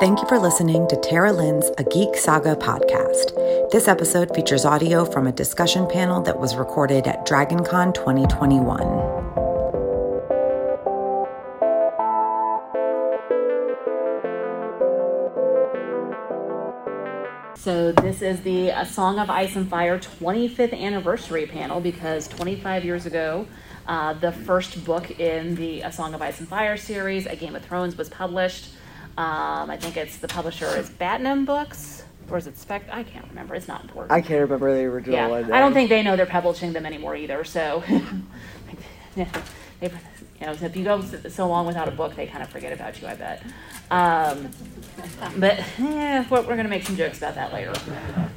Thank you for listening to Tara Lynn's A Geek Saga podcast. This episode features audio from a discussion panel that was recorded at DragonCon 2021. So this is the A Song of Ice and Fire 25th anniversary panel because 25 years ago, uh, the first book in the A Song of Ice and Fire series, A Game of Thrones, was published. Um, I think it's the publisher is Bantam Books, or is it Spec? I can't remember. It's not important. I can't remember the original yeah, one. I don't think they know they're publishing them anymore either. So, yeah, they, you know, if you go so long without a book, they kind of forget about you. I bet. Um, but eh, we're going to make some jokes about that later.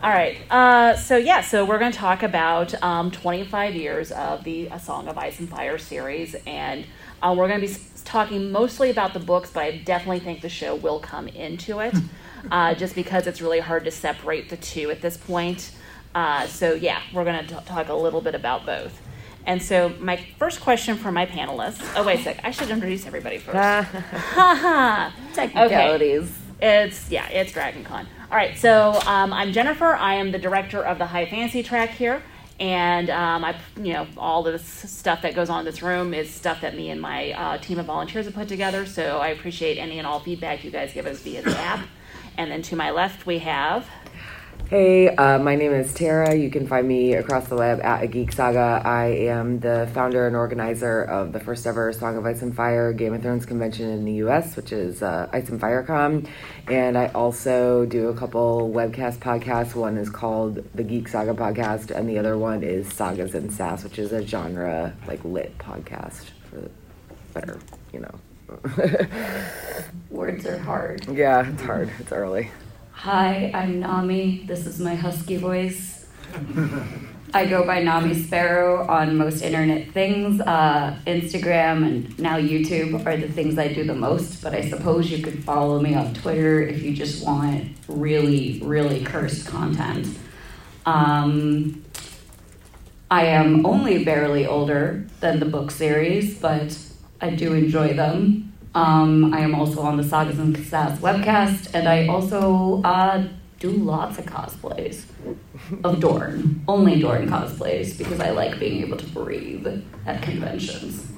All right. Uh, so yeah, so we're going to talk about um, 25 years of the A Song of Ice and Fire series, and uh, we're going to be talking mostly about the books, but I definitely think the show will come into it, uh, just because it's really hard to separate the two at this point. Uh, so yeah, we're going to talk a little bit about both. And so my first question for my panelists. Oh wait a sec, I should introduce everybody first. Technicalities. It's yeah, it's Dragon Con. All right, so um, I'm Jennifer. I am the director of the High Fantasy track here, and um, I, you know, all this stuff that goes on in this room is stuff that me and my uh, team of volunteers have put together. So I appreciate any and all feedback you guys give us via the app. And then to my left we have Hey, uh, my name is Tara. You can find me across the web at A Geek Saga. I am the founder and organizer of the first ever Song of Ice and Fire Game of Thrones convention in the US, which is uh, Ice and Fire Con. And I also do a couple webcast podcasts. One is called the Geek Saga podcast, and the other one is Sagas and Sass, which is a genre like lit podcast for better, you know. Words are hard. yeah, it's hard. It's early. Hi, I'm Nami. This is my husky voice. I go by Nami Sparrow on most internet things. Uh, Instagram and now YouTube are the things I do the most, but I suppose you could follow me on Twitter if you just want really, really cursed content. Um, I am only barely older than the book series, but I do enjoy them. Um, I am also on the Sagas and Sass webcast, and I also uh, do lots of cosplays of Dorne. Only Dorne cosplays because I like being able to breathe at conventions.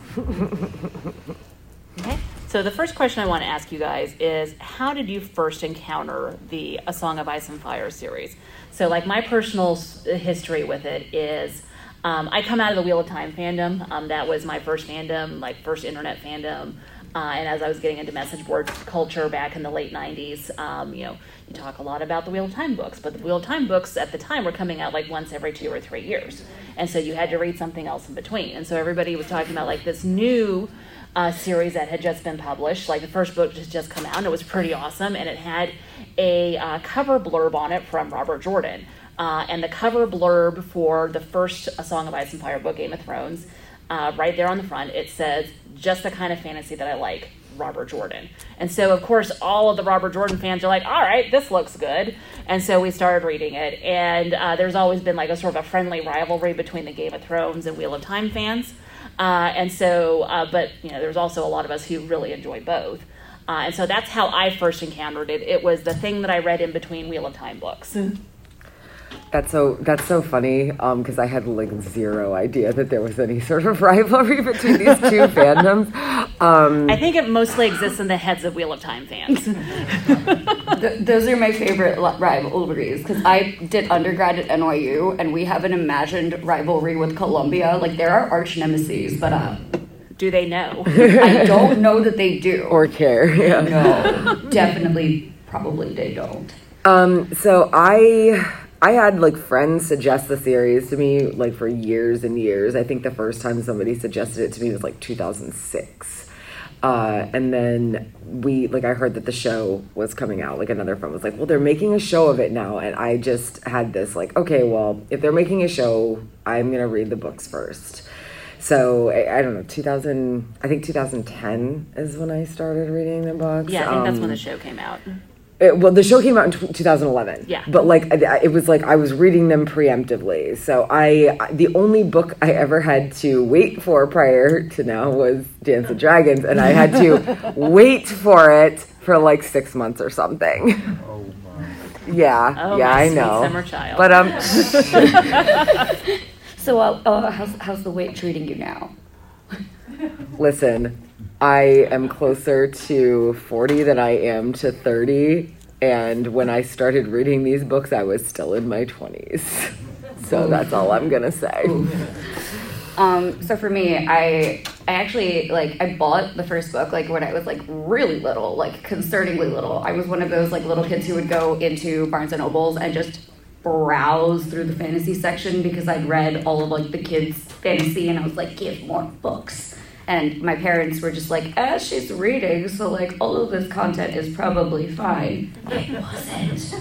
Okay. So the first question I want to ask you guys is how did you first encounter the A Song of Ice and Fire series? So like my personal history with it is um, I come out of the Wheel of Time fandom. Um, that was my first fandom, like first internet fandom. Uh, and as I was getting into message board culture back in the late 90s, um, you know, you talk a lot about the Wheel of Time books, but the Wheel of Time books at the time were coming out like once every two or three years. And so you had to read something else in between. And so everybody was talking about like this new uh, series that had just been published. Like the first book had just come out, and it was pretty awesome, and it had a uh, cover blurb on it from Robert Jordan. Uh, and the cover blurb for the first A Song of Ice and Fire book, Game of Thrones, uh, right there on the front, it says, just the kind of fantasy that I like, Robert Jordan. And so, of course, all of the Robert Jordan fans are like, all right, this looks good. And so we started reading it. And uh, there's always been like a sort of a friendly rivalry between the Game of Thrones and Wheel of Time fans. Uh, and so, uh, but, you know, there's also a lot of us who really enjoy both. Uh, and so that's how I first encountered it. It was the thing that I read in between Wheel of Time books. That's so that's so funny because I had like zero idea that there was any sort of rivalry between these two fandoms. Um, I think it mostly exists in the heads of Wheel of Time fans. Th- those are my favorite li- rivalries because I did undergrad at NYU and we have an imagined rivalry with Columbia. Like there are arch nemesis, but uh, Do they know? I don't know that they do. or care. Yeah. no, definitely, probably they don't. Um, so I I had like friends suggest the series to me like for years and years. I think the first time somebody suggested it to me was like 2006. Uh, and then we like I heard that the show was coming out. Like another friend was like, "Well, they're making a show of it now," and I just had this like, "Okay, well, if they're making a show, I'm gonna read the books first. So I, I don't know, 2000. I think 2010 is when I started reading the books. Yeah, I think that's when Um, the show came out. It, well, the show came out in tw 2011. Yeah. But like, it was like I was reading them preemptively. So I, the only book I ever had to wait for prior to now was Dance of Dragons, and I had to wait for it for like six months or something. Oh my. Yeah, Oh, yeah, my I sweet know. summer child. But um, So, uh, uh, how's, how's the weight treating you now? listen, I am closer to forty than I am to thirty, and when I started reading these books, I was still in my twenties. So that's all I'm gonna say. Um, so for me, I I actually like I bought the first book like when I was like really little, like concerningly little. I was one of those like little kids who would go into Barnes and Nobles and just browse through the fantasy section because I'd read all of like the kids' fantasy and I was like, give more books. And my parents were just like, ah, she's reading, so like all of this content is probably fine. It wasn't.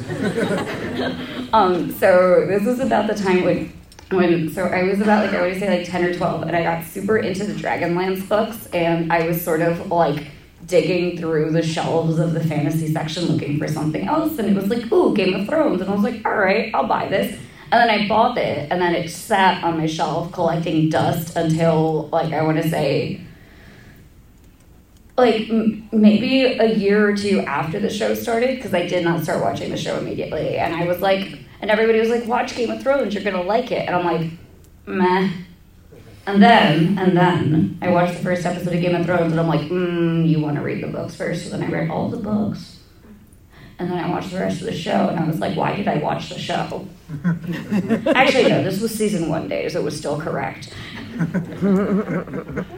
um, so this was about the time when when so I was about like I would say like ten or twelve, and I got super into the Dragonlance books, and I was sort of like digging through the shelves of the fantasy section looking for something else, and it was like, ooh, Game of Thrones, and I was like, all right, I'll buy this. And then I bought it, and then it sat on my shelf collecting dust until like I want to say like m- maybe a year or two after the show started because I did not start watching the show immediately, and I was like, and everybody was like, "Watch Game of Thrones, you're gonna like it," and I'm like, meh. And then, and then I watched the first episode of Game of Thrones, and I'm like, mm, you want to read the books first? So then I read all the books, and then I watched the rest of the show, and I was like, why did I watch the show? Actually, no, this was season one days. It was still correct.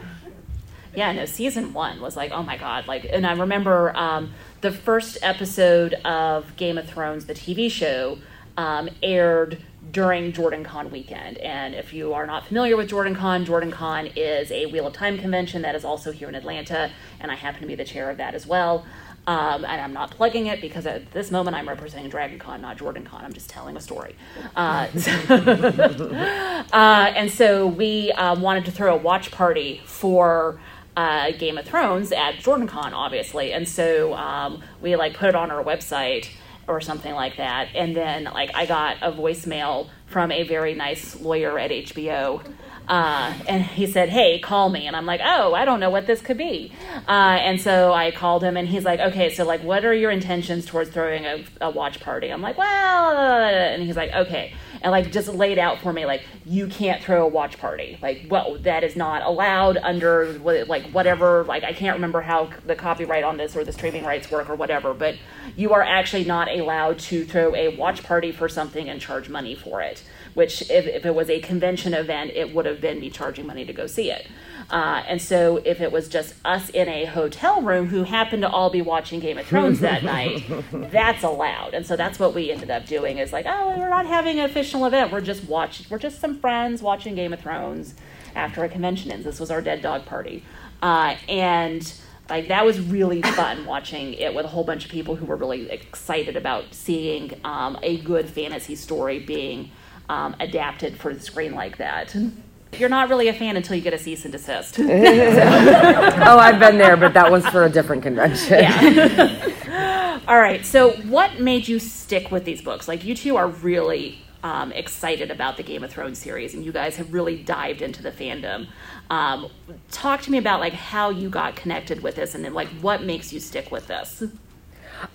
Yeah, no, season one was like, oh my god, like, and I remember um, the first episode of Game of Thrones, the TV show, um, aired during Jordan Con weekend. And if you are not familiar with Jordan Con, Jordan Con is a Wheel of Time convention that is also here in Atlanta, and I happen to be the chair of that as well. Um, and I'm not plugging it because at this moment I'm representing Dragon Con, not Jordan Con. I'm just telling a story. Uh, uh, and so we um, wanted to throw a watch party for uh, Game of Thrones at JordanCon, obviously. And so um, we like put it on our website or something like that. And then like I got a voicemail from a very nice lawyer at HBO. Uh, and he said, "Hey, call me." And I'm like, "Oh, I don't know what this could be." Uh, and so I called him, and he's like, "Okay, so like, what are your intentions towards throwing a, a watch party?" I'm like, "Well," and he's like, "Okay," and like just laid out for me like, "You can't throw a watch party. Like, well, that is not allowed under like whatever. Like, I can't remember how the copyright on this or the streaming rights work or whatever, but you are actually not allowed to throw a watch party for something and charge money for it." Which if, if it was a convention event, it would have been me charging money to go see it. Uh, and so if it was just us in a hotel room who happened to all be watching Game of Thrones that night, that's allowed. And so that's what we ended up doing is like, oh, we're not having an official event. We're just watching, we're just some friends watching Game of Thrones after a convention ends. This was our dead dog party. Uh, and like that was really fun watching it with a whole bunch of people who were really excited about seeing um, a good fantasy story being um, adapted for the screen like that. You're not really a fan until you get a cease and desist. oh, I've been there, but that was for a different convention. Yeah. All right. So, what made you stick with these books? Like, you two are really um, excited about the Game of Thrones series, and you guys have really dived into the fandom. Um, talk to me about like how you got connected with this, and then like what makes you stick with this.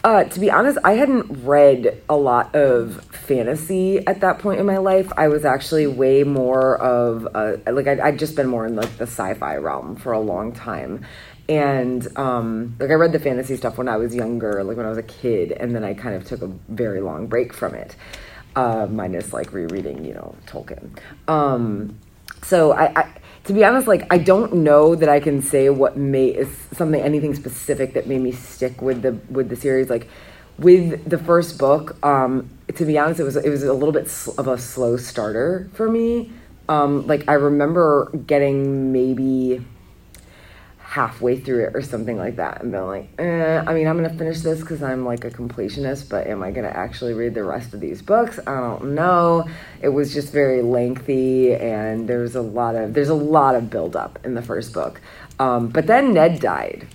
Uh, to be honest, I hadn't read a lot of fantasy at that point in my life. I was actually way more of a, like I'd, I'd just been more in like the sci-fi realm for a long time, and um, like I read the fantasy stuff when I was younger, like when I was a kid, and then I kind of took a very long break from it, uh, minus like rereading, you know, Tolkien. Um, so I, I to be honest, like I don't know that I can say what made is something anything specific that made me stick with the with the series. Like with the first book, um, to be honest, it was it was a little bit of a slow starter for me. Um, like I remember getting maybe halfway through it or something like that and being like, eh, I mean, I'm gonna finish this because I'm like a completionist, but am I gonna actually read the rest of these books? I don't know. It was just very lengthy, and there's a lot of there's a lot of buildup in the first book. Um, but then Ned died.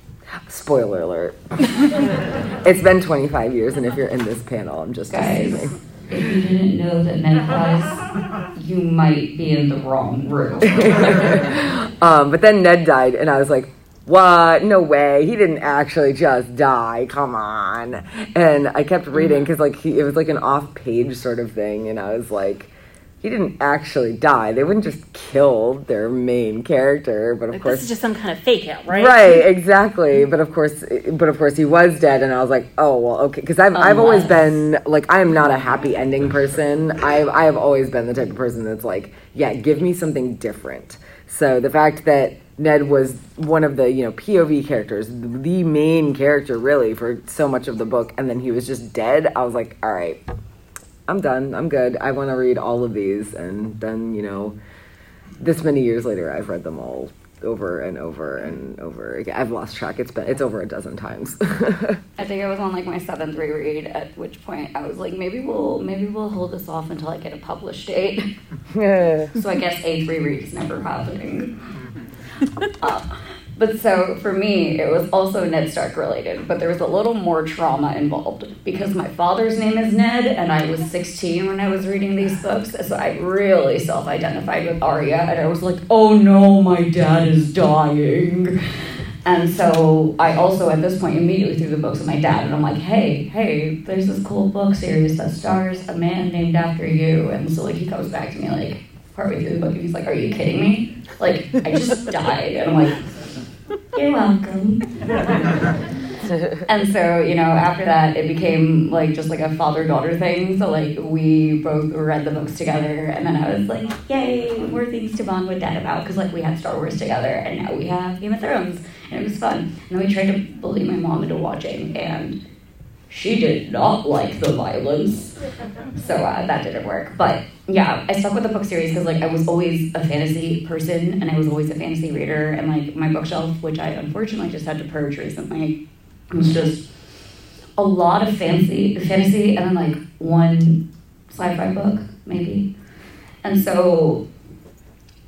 Spoiler alert. it's been 25 years, and if you're in this panel, I'm just Guys, assuming. if you didn't know that Ned dies, you might be in the wrong room. um, but then Ned died, and I was like, what? No way. He didn't actually just die. Come on. And I kept mm. reading because like he, it was like an off page sort of thing, and I was like, he didn't actually die. They wouldn't just kill their main character, but of Like, course, this is just some kind of fake out, right? Right, exactly. But of course, but of course, he was dead, and I was like, oh well, okay. Because I've I've always been like, I am not a happy ending person. I I have always been the type of person that's like, yeah, give me something different. So the fact that Ned was one of the you know POV characters, the main character really for so much of the book, and then he was just dead. I was like, all right, I'm done. I'm good. I want to read all of these, and then you know this many years later, I've read them all over and over and over again. I've lost track. It's been it's over a dozen times. I think I was on like my seventh reread, at which point I was like, maybe we'll maybe we'll hold this off until I get a published date. so I guess eighth reread is never happening. Uh, but so for me, it was also Ned Stark related, but there was a little more trauma involved because my father's name is Ned, and I was 16 when I was reading these books, so I really self-identified with Arya, and I was like, oh no, my dad is dying. And so I also, at this point, immediately threw the books at my dad, and I'm like, hey, hey, there's this cool book series that stars a man named after you. And so, like, he comes back to me, like, partway through the book, and he's like, are you kidding me? Like, I just died. And I'm like, you're welcome. and so, you know, after that, it became like just like a father daughter thing. So, like, we both read the books together, and then I was like, yay, more things to bond with dad about because, like, we had Star Wars together, and now we have Game of Thrones, and it was fun. And then we tried to bully my mom into watching, and she did not like the violence. So uh, that didn't work. But yeah, I stuck with the book series because like I was always a fantasy person and I was always a fantasy reader. And like my bookshelf, which I unfortunately just had to purge recently, was just a lot of fancy fantasy, and then like one sci-fi book maybe. And so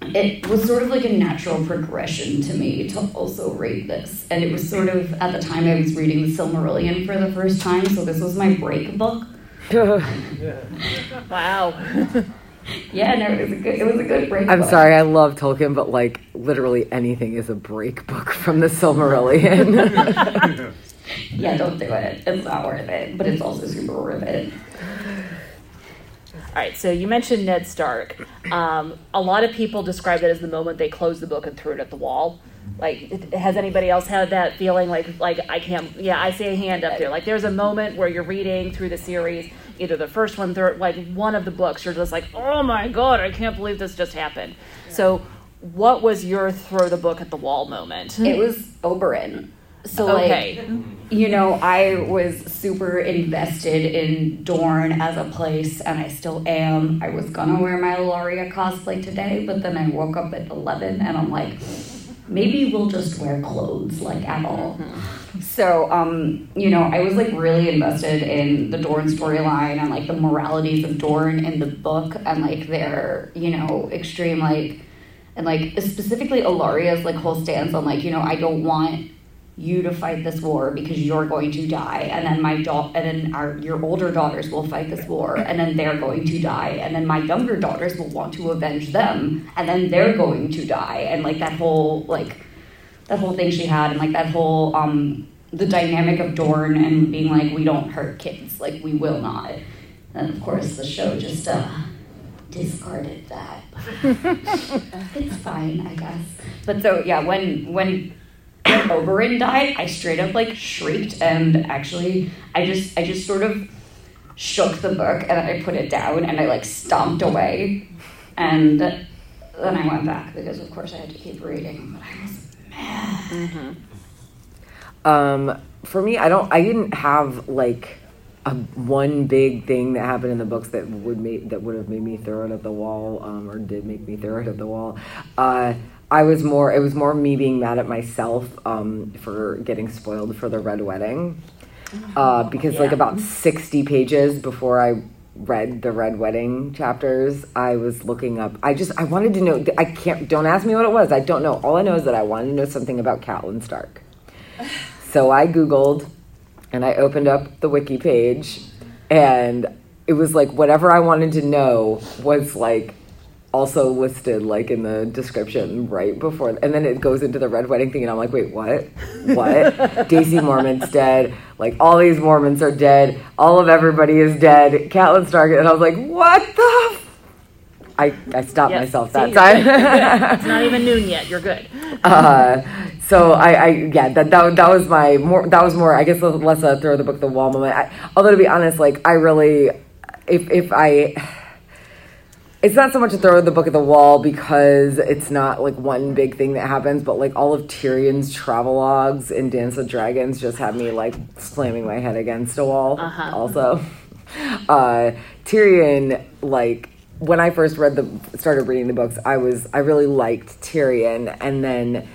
it was sort of like a natural progression to me to also read this. And it was sort of at the time I was reading the Silmarillion for the first time, so this was my break book. Wow. Yeah, no, it was a good it was a good break I'm book. sorry, I love Tolkien, but like literally anything is a break book from the Silmarillion. Yeah, don't do it. It's not worth it, but it's also super worth it. All right, so you mentioned Ned Stark. Um, a lot of people describe it as the moment they closed the book and threw it at the wall. Like, has anybody else had that feeling? Like, like I can't. Yeah, I see a hand up there. Like, there's a moment where you're reading through the series, either the first one, third, like one of the books. You're just like, oh my god, I can't believe this just happened. So, what was your throw the book at the wall moment? It was Oberyn. So like you know, I was super invested in Dorne as a place, and I still am. I was gonna wear my Ellaria cosplay today, but then I woke up at 11 and I'm like, maybe we'll just wear clothes, like at all. So, um, you know, I was like really invested in the Dorne storyline and like the moralities of Dorne in the book and like their, you know, extreme like, and like specifically Ellaria's like whole stance on like, you know, I don't want you to fight this war because you're going to die. And then my daughter and then our your older daughters will fight this war. And then they're going to die. And then my younger daughters will want to avenge them. And then they're going to die. And like that whole like that whole thing she had and like that whole um the dynamic of Dorne and being like we don't hurt kids. Like we will not. And of course the show just uh discarded that. It's fine I guess. But so yeah when when when Oberyn died, I straight up like shrieked and actually I just I just sort of shook the book and I put it down and I like stomped away and then I went back because of course I had to keep reading, but I was mad. um, for me, I don't. I didn't have like a one big thing that happened in the books that would make that would have made me throw it at the wall, um, or did make me throw it at the wall. Uh, I was more. It was more me being mad at myself um, for getting spoiled for the red wedding, uh, because like about sixty pages before I read the red wedding chapters i was looking up i just i wanted to know i can't don't ask me what it was. I don't know. All i know is that i wanted to know something about Catelyn stark. So I Googled and I opened up the wiki page and it was like whatever I wanted to know was like also listed like in the description right before and then it goes into the red wedding thing and i'm like wait what what Dacey mormont's dead like all these mormons are dead all of everybody is dead catelyn stark and i was like what the f-? I, I stopped Yes, myself see, that you're time it's not even noon yet. You're good. uh, so I, I yeah that, that that was my more that was more I guess less a throw the book the wall moment. I, although to be honest, like I really if if I it's not so much a throw the book at the wall because it's not like one big thing that happens, but like all of Tyrion's travelogues in Dance with Dragons just had me like slamming my head against a wall. Uh-huh. Also, uh, Tyrion like when I first read the started reading the books, I was I really liked Tyrion, and then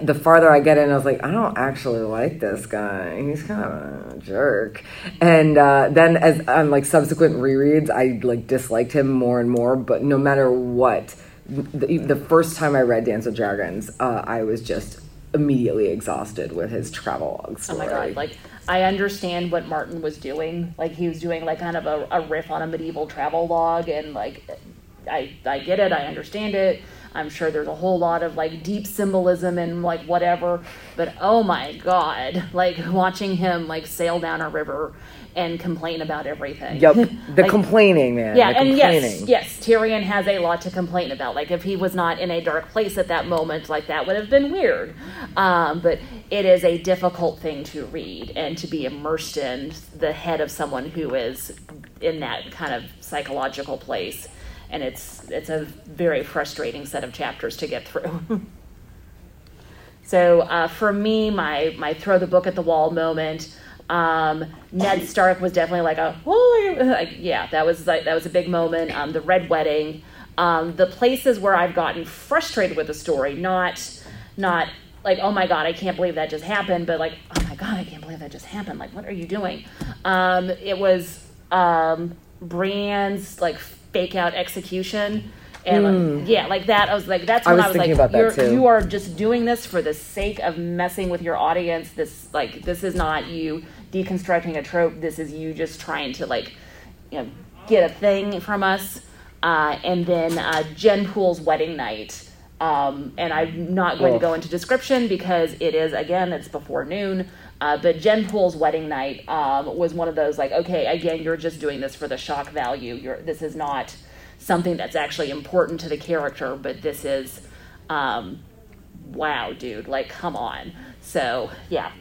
the farther I get in, I was like, I don't actually like this guy. He's kind of a jerk. And uh, then as on like subsequent rereads, I like disliked him more and more. But no matter what, the, the first time I read Dance with Dragons, uh, I was just immediately exhausted with his travelogue Oh my god! Like I understand what Martin was doing. Like he was doing like kind of a, a riff on a medieval travel log, and like I I get it. I understand it. I'm sure there's a whole lot of like deep symbolism and like whatever. But oh my god! Like watching him like sail down a river and complain about everything. Yep, the Like, complaining man. yeah, the and yes, complaining. yes, Tyrion has a lot to complain about. Like if he was not in a dark place at that moment, like that would have been weird. Um, but it is a difficult thing to read and to be immersed in the head of someone who is in that kind of psychological place, and it's it's a very frustrating set of chapters to get through. So uh, for me, my my throw the book at the wall moment. Um, Ned Stark was definitely like a holy, like yeah, that was like that was a big moment. Um, the red wedding, um, the places where I've gotten frustrated with the story, not not like oh my god, I can't believe that just happened, but like oh my god, I can't believe that just happened. Like what are you doing? Um, it was um, Brienne's like fake out execution. And like, yeah, like that. I was like, that's Hmm. I was I was, thinking like, about that you're, too. you are just doing this for the sake of messing with your audience. This like this is not you deconstructing a trope. This is you just trying to like you know get a thing from us. Uh, and then uh, Jeyne Poole's wedding night. Um, and I'm not going to go into description because it is again it's before noon. Uh, but Jeyne Poole's wedding night um, was one of those like okay again you're just doing this for the shock value. You're this is not something that's actually important to the character, but this is um, wow, dude, like come on. So yeah.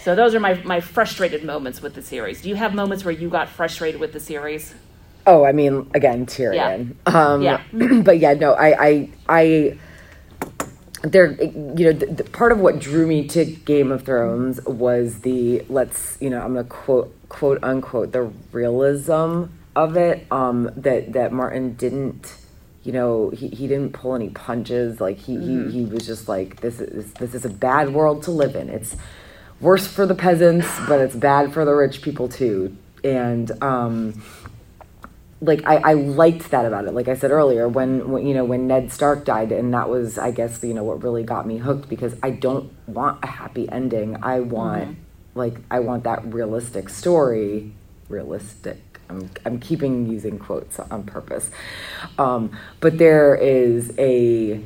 So those are my my frustrated moments with the series. Do you have moments where you got frustrated with the series? Oh, I mean, again, Tyrion. Um, Yeah. but yeah, no, I, I, I, there, you know, the, the part of what drew me to Game of Thrones was the let's, you know, I'm gonna quote, quote unquote, the realism of it. Um, that that Martin didn't, you know, he, he didn't pull any punches. Like he, he he was just like this is this is a bad world to live in. It's worse for the peasants, but it's bad for the rich people too. And um, like I, I liked that about it. Like I said earlier, when, when you know when Ned Stark died, and that was I guess you know what really got me hooked because I don't want a happy ending. I want like I want that realistic story, realistic. I'm I'm keeping using quotes on purpose, um, but there is a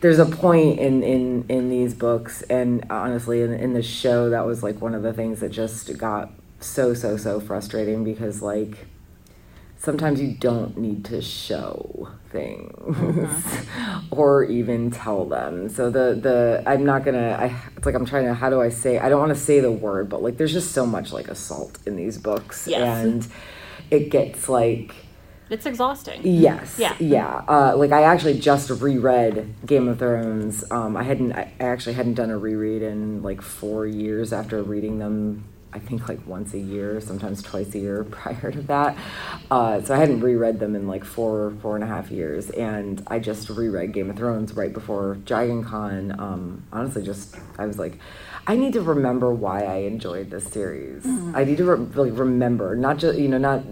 there's a point in in in these books and honestly in, in the show that was like one of the things that just got so so so frustrating because like sometimes you don't need to show things or even tell them so the the i'm not gonna i it's like i'm trying to how do i say i don't want to say the word but like there's just so much like assault in these books Yes. and it gets like It's exhausting. Yes. Yeah. Yeah. Uh, like I actually just reread Game of Thrones. Um, I hadn't. I actually hadn't done a reread in like four years after reading them. I think like once a year, sometimes twice a year prior to that. Uh, so I hadn't reread them in like four, four and a half years, and I just reread Game of Thrones right before Dragon Con. Um, honestly, just I was like, I need to remember why I enjoyed this series. I need to re- like remember, not just you know, not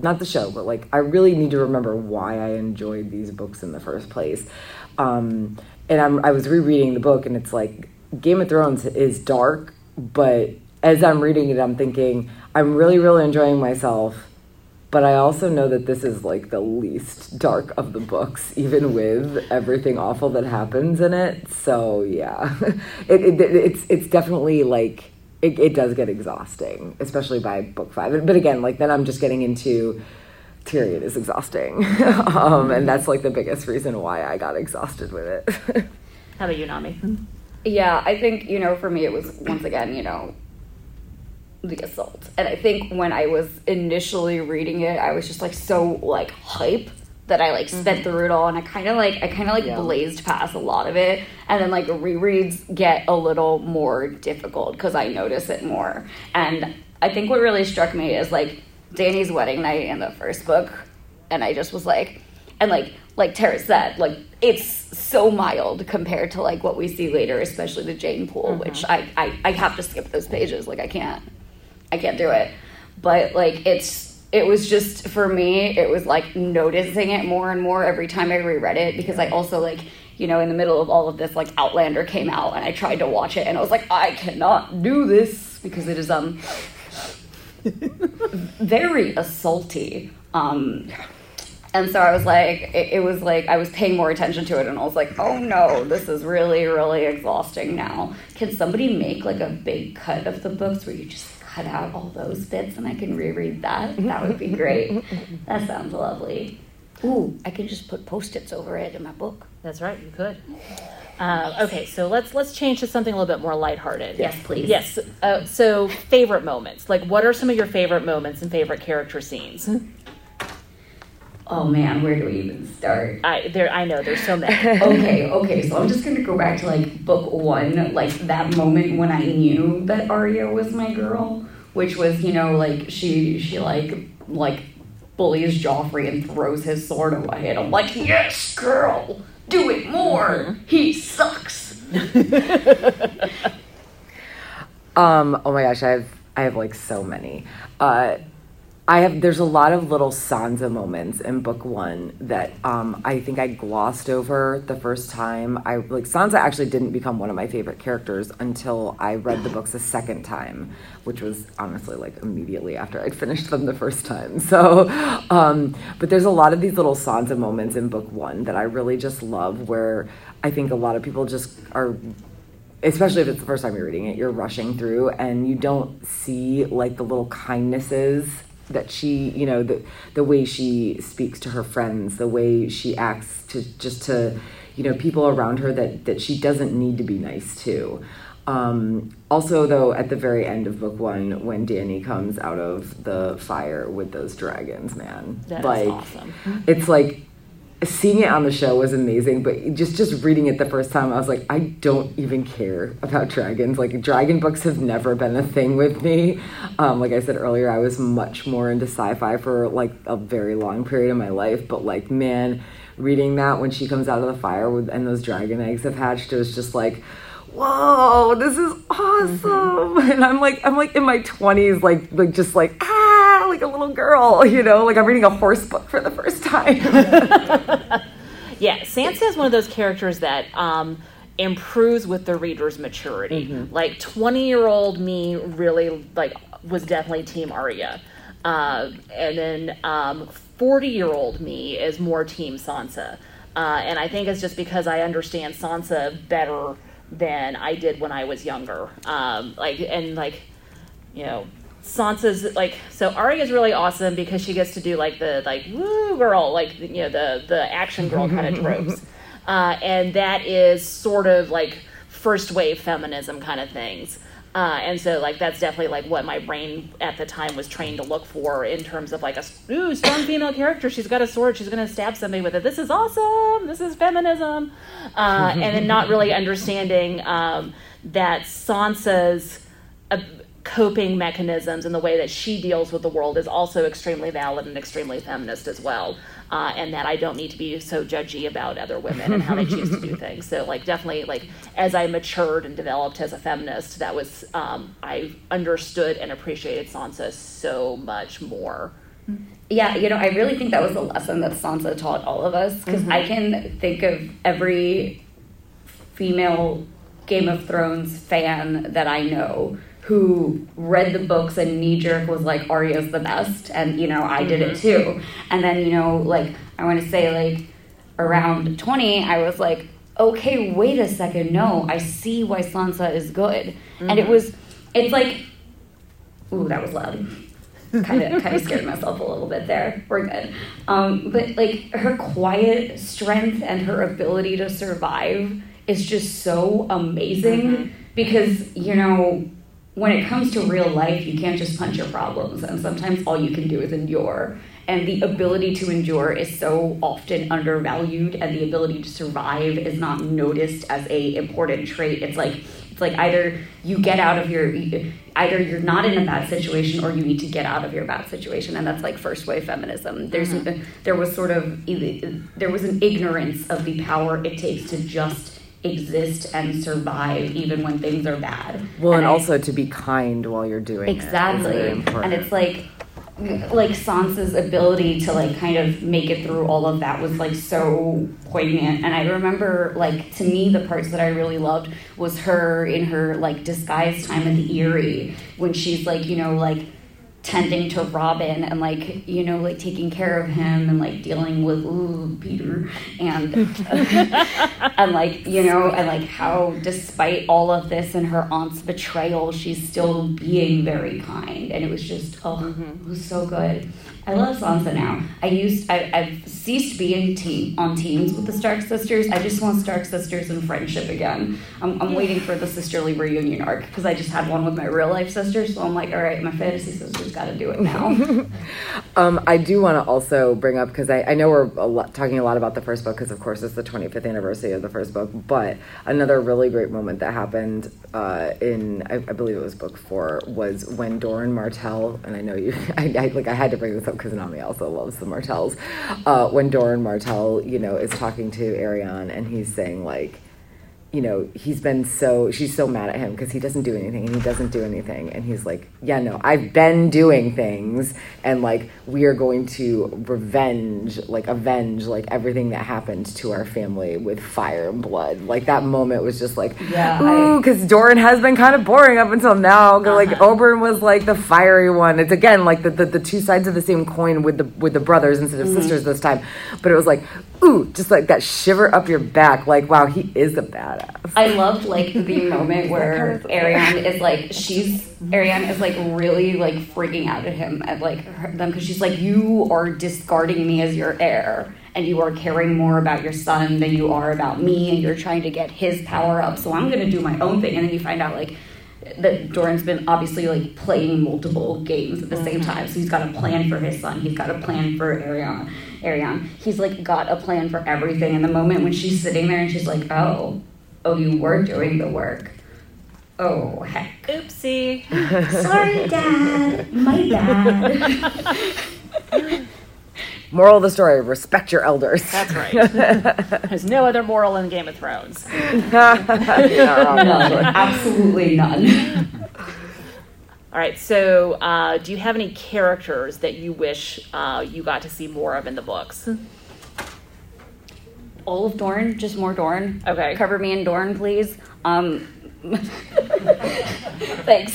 not the show, but like I really need to remember why I enjoyed these books in the first place. Um, and I'm I was rereading the book, and it's like Game of Thrones is dark, but as I'm reading it, I'm thinking I'm really really enjoying myself. but I also know that this is like the least dark of the books, even with everything awful that happens in it. So yeah, it, it it's it's definitely like it, it does get exhausting, especially by book five. But again, like then I'm just getting into Tyrion is exhausting, um, and that's like the biggest reason why I got exhausted with it. How about you, Nami? Yeah, I think, you know, for me, it was once again, you know, the assault. And I think when I was initially reading it, I was just like so like hype that I like spent mm-hmm. through it all and I kind of like I kind of like Yeah. blazed past a lot of it and then like rereads get a little more difficult cuz I notice it more. And I think what really struck me is like Dany's wedding night in the first book and I just was like and like like Tara said like it's so mild compared to like what we see later especially the Jeyne Poole mm-hmm. which I, I I have to skip those pages like I can't I can't do it. But like it's it was just for me, it was like noticing it more and more every time I reread it because I also like you know in the middle of all of this like Outlander came out and I tried to watch it and I was like I cannot do this because it is um very assaulty. Um and so I was like, it, it was like I was paying more attention to it, and I was like, oh no, this is really, really exhausting now. Can somebody make like a big cut of the books where you just cut out all those bits and I can reread that? That would be great. that sounds lovely. Ooh, I can just put post-its over it in my book. That's right, you could. Uh, okay, so let's let's change to something a little bit more lighthearted. Yes, please. Yes. Uh, so favorite moments. Like, what are some of your favorite moments and favorite character scenes? Oh man, where do we even start? I there. I know there's so many. okay, okay, so I'm just gonna go back to like book one, like that moment when I knew that Arya was my girl, which was, you know, like she she like like bullies Joffrey and throws his sword away, and I'm like, yes, girl, do it more. He sucks. Um, oh my gosh, I have I have like so many. Uh, I have there's a lot of little Sansa moments in book one that um, I think I glossed over the first time. I like Sansa actually didn't become one of my favorite characters until I read the books a second time, which was honestly like immediately after I'd finished them the first time. So, um, but there's a lot of these little Sansa moments in book one that I really just love, where I think a lot of people just are especially if it's the first time you're reading it, you're rushing through and you don't see like the little kindnesses that she, you know, the the way she speaks to her friends, the way she acts to just to, you know, people around her that that she doesn't need to be nice to. Um, also, though, at the very end of book one, when Dany comes out of the fire with those dragons, man, That like awesome. it's like seeing it on the show was amazing, but just just reading it the first time, I was like, I don't even care about dragons. Like dragon books have never been a thing with me. Um, like I said earlier, I was much more into sci-fi for like a very long period of my life. But like, man, reading that when she comes out of the fire with and those dragon eggs have hatched, it was just like. Whoa, this is awesome! And I'm like, I'm like in my 20s, like, like just like ah, like a little girl, you know, like I'm reading a horse book for the first time. Yeah, Sansa is one of those characters that um, improves with the reader's maturity. Like twenty year old me really like was definitely Team Arya, uh, and then forty year old me is more Team Sansa. Uh, and I think it's just because I understand Sansa better than I did when I was younger. Um, like and like you know, Sansa's like so Arya's really awesome because she gets to do like the like woo girl like you know the the action girl kind of tropes, uh, and that is sort of like first wave feminism kind of things. Uh, and so, like, that's definitely like what my brain at the time was trained to look for in terms of like a ooh, strong female character. She's got a sword. She's going to stab somebody with it. This is awesome. This is feminism. Uh, and then not really understanding um, that Sansa's uh, coping mechanisms and the way that she deals with the world is also extremely valid and extremely feminist as well. Uh, and that I don't need to be so judgy about other women and how they choose to do things. So, like, definitely, like, as I matured and developed as a feminist, that was, um, I understood and appreciated Sansa so much more. Yeah, you know, I really think that was the lesson that Sansa taught all of us because I can think of every female Game of Thrones fan that I know who read the books and knee jerk was like Arya's the best, and you know I did it mm-hmm. too. And then you know like I want to say like around twenty, I was like, okay, wait a second, no, I see why Sansa is good, and it mm-hmm. was it's like, ooh, that was loud. kind of kind of scared myself a little bit there. We're good. Um, but like her quiet strength and her ability to survive is just so amazing mm-hmm. because you know when it comes to real life you can't just punch your problems and sometimes all you can do is endure. And the ability to endure is so often undervalued and the ability to survive is not noticed as a important trait. It's like it's like either you get out of your either you're not in a bad situation or you need to get out of your bad situation and that's like first wave feminism. There's mm-hmm. there was sort of there was an ignorance of the power it takes to just exist and survive even when things are bad Well, and, I- also to be kind while you're doing it. is Exactly. And it's like like Sansa's ability to like kind of make it through all of that was like so poignant. And I remember like to me the parts that I really loved was her in her like disguised time at the Eyrie when she's like, you know, like tending to Robin and like, you know, like taking care of him and like dealing with ooh, Petyr and and like you know and like how despite all of this and her aunt's betrayal she's still being very kind. And it was just oh mm-hmm. it was so good i love sansa now. I used I, i've ceased being team on teams with the stark sisters. I just want stark sisters and friendship again. I'm, I'm waiting for the sisterly reunion arc because i just had one with my real life sisters so i'm like all right my fantasy sisters got to do it now. Um, I do want to also bring up because I, I know we're a lot, talking a lot about the first book because of course it's the 25th anniversary of the first book, but another really great moment that happened uh, in I, I believe it was book four was when Doran Martell and I know you I, I like I had to bring this up because Nami also loves the Martells. Uh, when Doran Martell you know is talking to Arianne and he's saying like you know, he's been so, she's so mad at him because he doesn't do anything and he doesn't do anything. And he's like, yeah, no, I've been doing things and like we are going to revenge, like avenge, like everything that happened to our family with fire and blood. Like that moment was just like, Yeah, ooh, because Doran has been kind of boring up until now. 'Cause, Like uh-huh. Oberyn was like the fiery one. It's again like the, the, the two sides of the same coin with the with the brothers instead of mm-hmm. sisters this time. But it was like, ooh, just like that shiver up your back. Like, wow, he is a badass. I loved like the moment where Arianne is like she's Arianne is like really like freaking out at him at like her, them because she's like you are discarding me as your heir and you are caring more about your son than you are about me and you're trying to get his power up so I'm gonna do my own thing and then you find out like that Doran's been obviously like playing multiple games at the same time. So he's got a plan for his son. He's got a plan for Arianne. Arianne. He's like got a plan for everything. And the moment when she's sitting there and she's like, "Oh, oh, you were doing the work. Oh heck. Oopsie. Sorry, Dad. My bad." Moral of the story: respect your elders. That's right. There's no other moral in Game of Thrones. You're not wrong, None. Absolutely none. All right. So, uh, do you have any characters that you wish uh, you got to see more of in the books? All of Dorne, just more Dorne. Okay. Cover me in Dorne, please. Um, thanks.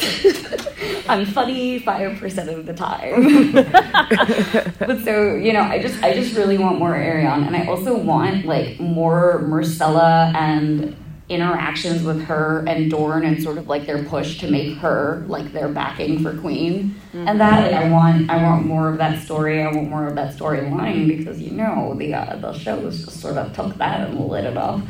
I'm funny five percent of the time. but so you know, I just I just really want more Arianne, and I also want like more Myrcella and interactions with her and Dorne, and sort of like their push to make her like their backing for Queen, and that like, I want I want more of that story. I want more of that storyline because you know the uh, the shows just sort of took that and lit it up,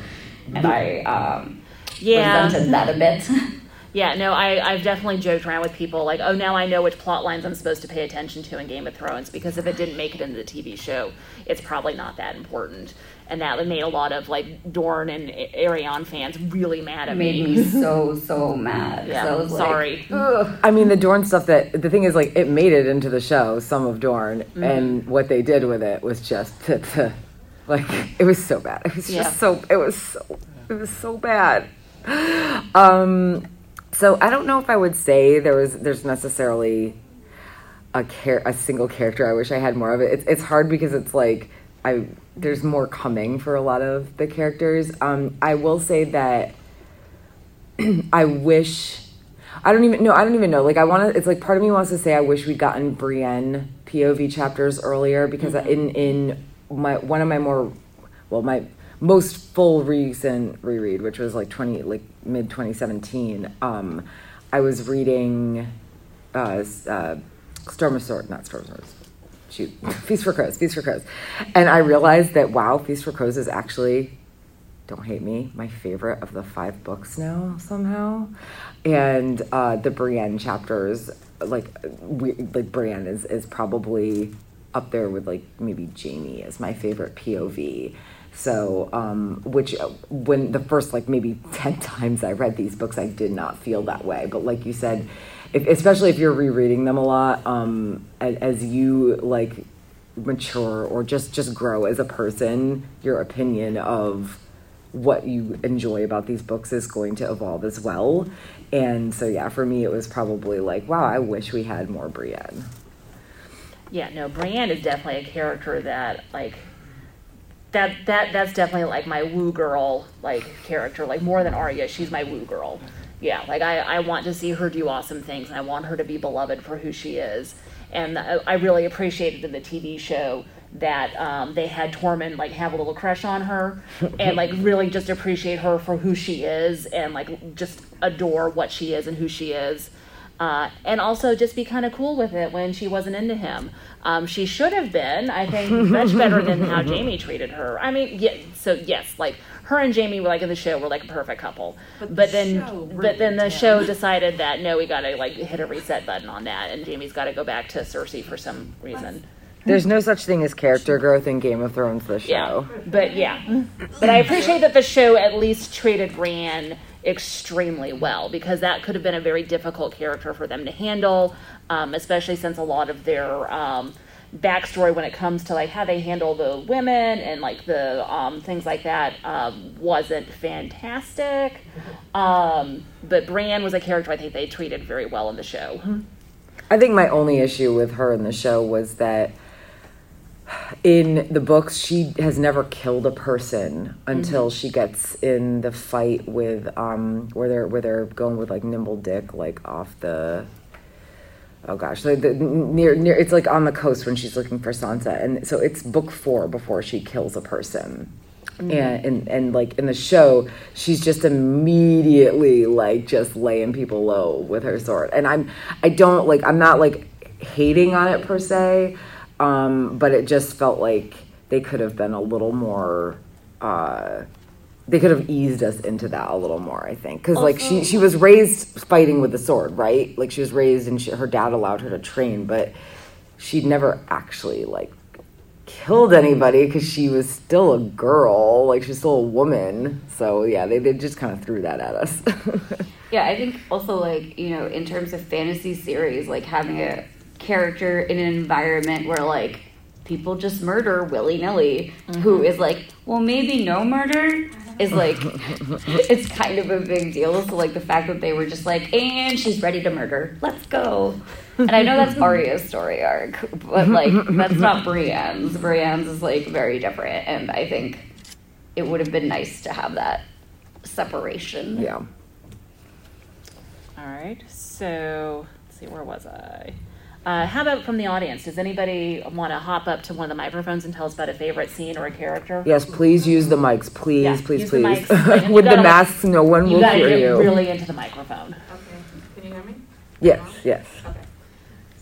and I um, Yeah. resented that a bit. Yeah, no, I, I've definitely joked around with people like, oh, now I know which plot lines I'm supposed to pay attention to in Game of Thrones because if it didn't make it into the TV show, it's probably not that important. And that made a lot of like Dorne and Arianne fans really mad at made me. me so so mad. Yeah, so I was sorry. "Ugh." I mean, the Dorne stuff that the thing is, like, it made it into the show, some of Dorne, Mm-hmm. and what they did with it was just to, to like, it was so bad. It was just Yeah. so, it was so, it was so bad. Um, so I don't know if I would say there was, there's necessarily a care a single character. I wish I had more of it. It's it's hard because it's like I there's more coming for a lot of the characters. Um, I will say that I wish. I don't even know. I don't even know. Like I want to. It's like part of me wants to say I wish we'd gotten Brienne POV chapters earlier because Mm-hmm. in in my one of my more well my most full recent reread, which was like twenty like mid twenty seventeen. Um, I was reading uh, uh, Storm of Swords, not Storm of Swords. Shoot, Feast for Crows, Feast for Crows, and I realized that wow, Feast for Crows is actually don't hate me, my favorite of the five books now somehow. And uh, the Brienne chapters, like we, like Brienne is is probably up there with like maybe Jaime as my favorite POV. So, um, which uh, when the first like maybe ten times I read these books, I did not feel that way. But like you said, if, especially if you're rereading them a lot, um, as, as you like mature or just just grow as a person, your opinion of what you enjoy about these books is going to evolve as well. And so yeah, for me it was probably like, wow, I wish we had more Brienne. Yeah, no, Brienne is definitely a character that like that that that's definitely like my woo girl like character, like more than Arya, she's my woo girl. Yeah, like I, I want to see her do awesome things and I want her to be beloved for who she is. And I, I really appreciated in the TV show that um, they had Tormund like have a little crush on her and like really just appreciate her for who she is and like just adore what she is and who she is. Uh, and also just be kind of cool with it when she wasn't into him. Um, she should have been, I think, much better than how Jaime treated her. I mean, yeah, so yes, like her and Jaime were like in the show were like a perfect couple. But, But the then, show but then the ruined show decided that no, we got to like hit a reset button on that, and Jaime's got to go back to Cersei for some reason. There's no such thing as character growth in Game of Thrones the Yeah, show. but yeah, but I appreciate that the show at least treated Brienne extremely well because that could have been a very difficult character for them to handle, um, especially since a lot of their um, backstory when it comes to like how they handle the women and like the um, things like that um, wasn't fantastic. Um, but Brienne was a character I think they treated very well in the show. I think my only issue with her in the show was that in the books she has never killed a person until she gets in the fight with um where they're where they're going with like nimble dick like off the oh gosh. The, the, near near it's like on the coast when she's looking for Sansa. And so it's book 4 before she kills a person. And, and and like in the show she's just immediately like just laying people low with her sword. And i'm i don't like i'm not like hating on it per se um but it just felt like they could have been a little more uh they could have eased us into that a little more i think. Because like she she was raised fighting with the sword right? Like she was raised and she, her dad allowed her to train but she'd never actually like killed anybody because she was still a girl. Like she's still a woman. So yeah they, they just kind of threw that at us. Yeah, I think also like, you know, in terms of fantasy series, like having a character in an environment where like people just murder willy nilly, who mm-hmm. is like, well, maybe no murder is like, it's kind of a big deal. So like the fact that they were just like, and she's ready to murder, let's go. And I know that's Arya's story arc, but like that's not Brienne's. Brienne's is like very different, and I think it would have been nice to have that separation. yeah All right, so let's see, where was I? Uh, how about from the audience? Does anybody want to hop up to one of the microphones and tell us about a favorite scene or a character? yes please use the mics please Yeah, please use the please mics. With the gotta- masks no one You will got to hear get you really into the microphone. Okay, can you hear me? yes yes Okay.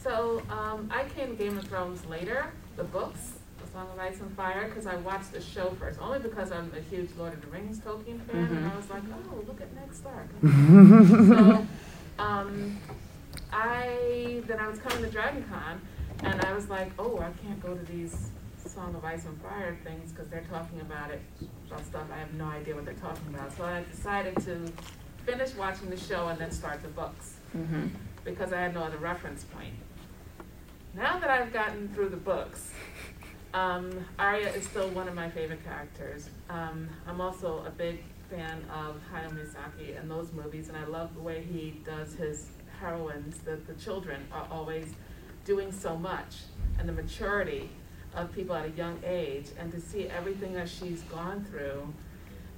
So, um, I came to Game of Thrones later, the books, The Song of Ice and Fire, because I watched the show first, only because I'm a huge Lord of the Rings Tolkien fan, and I was like, oh, look at Ned Stark. so, um, I, then I was coming to Dragon Con, and I was like, oh, I can't go to these Song of Ice and Fire things, because they're talking about it, about stuff I have no idea what they're talking about. So I decided to finish watching the show and then start the books Mm-hmm. because I had no other reference point. Now that I've gotten through the books, um, Arya is still one of my favorite characters. Um, I'm also a big fan of Hayao Miyazaki and those movies, and I love the way he does his heroines. That the children are always doing so much, and the maturity of people at a young age, and to see everything that she's gone through,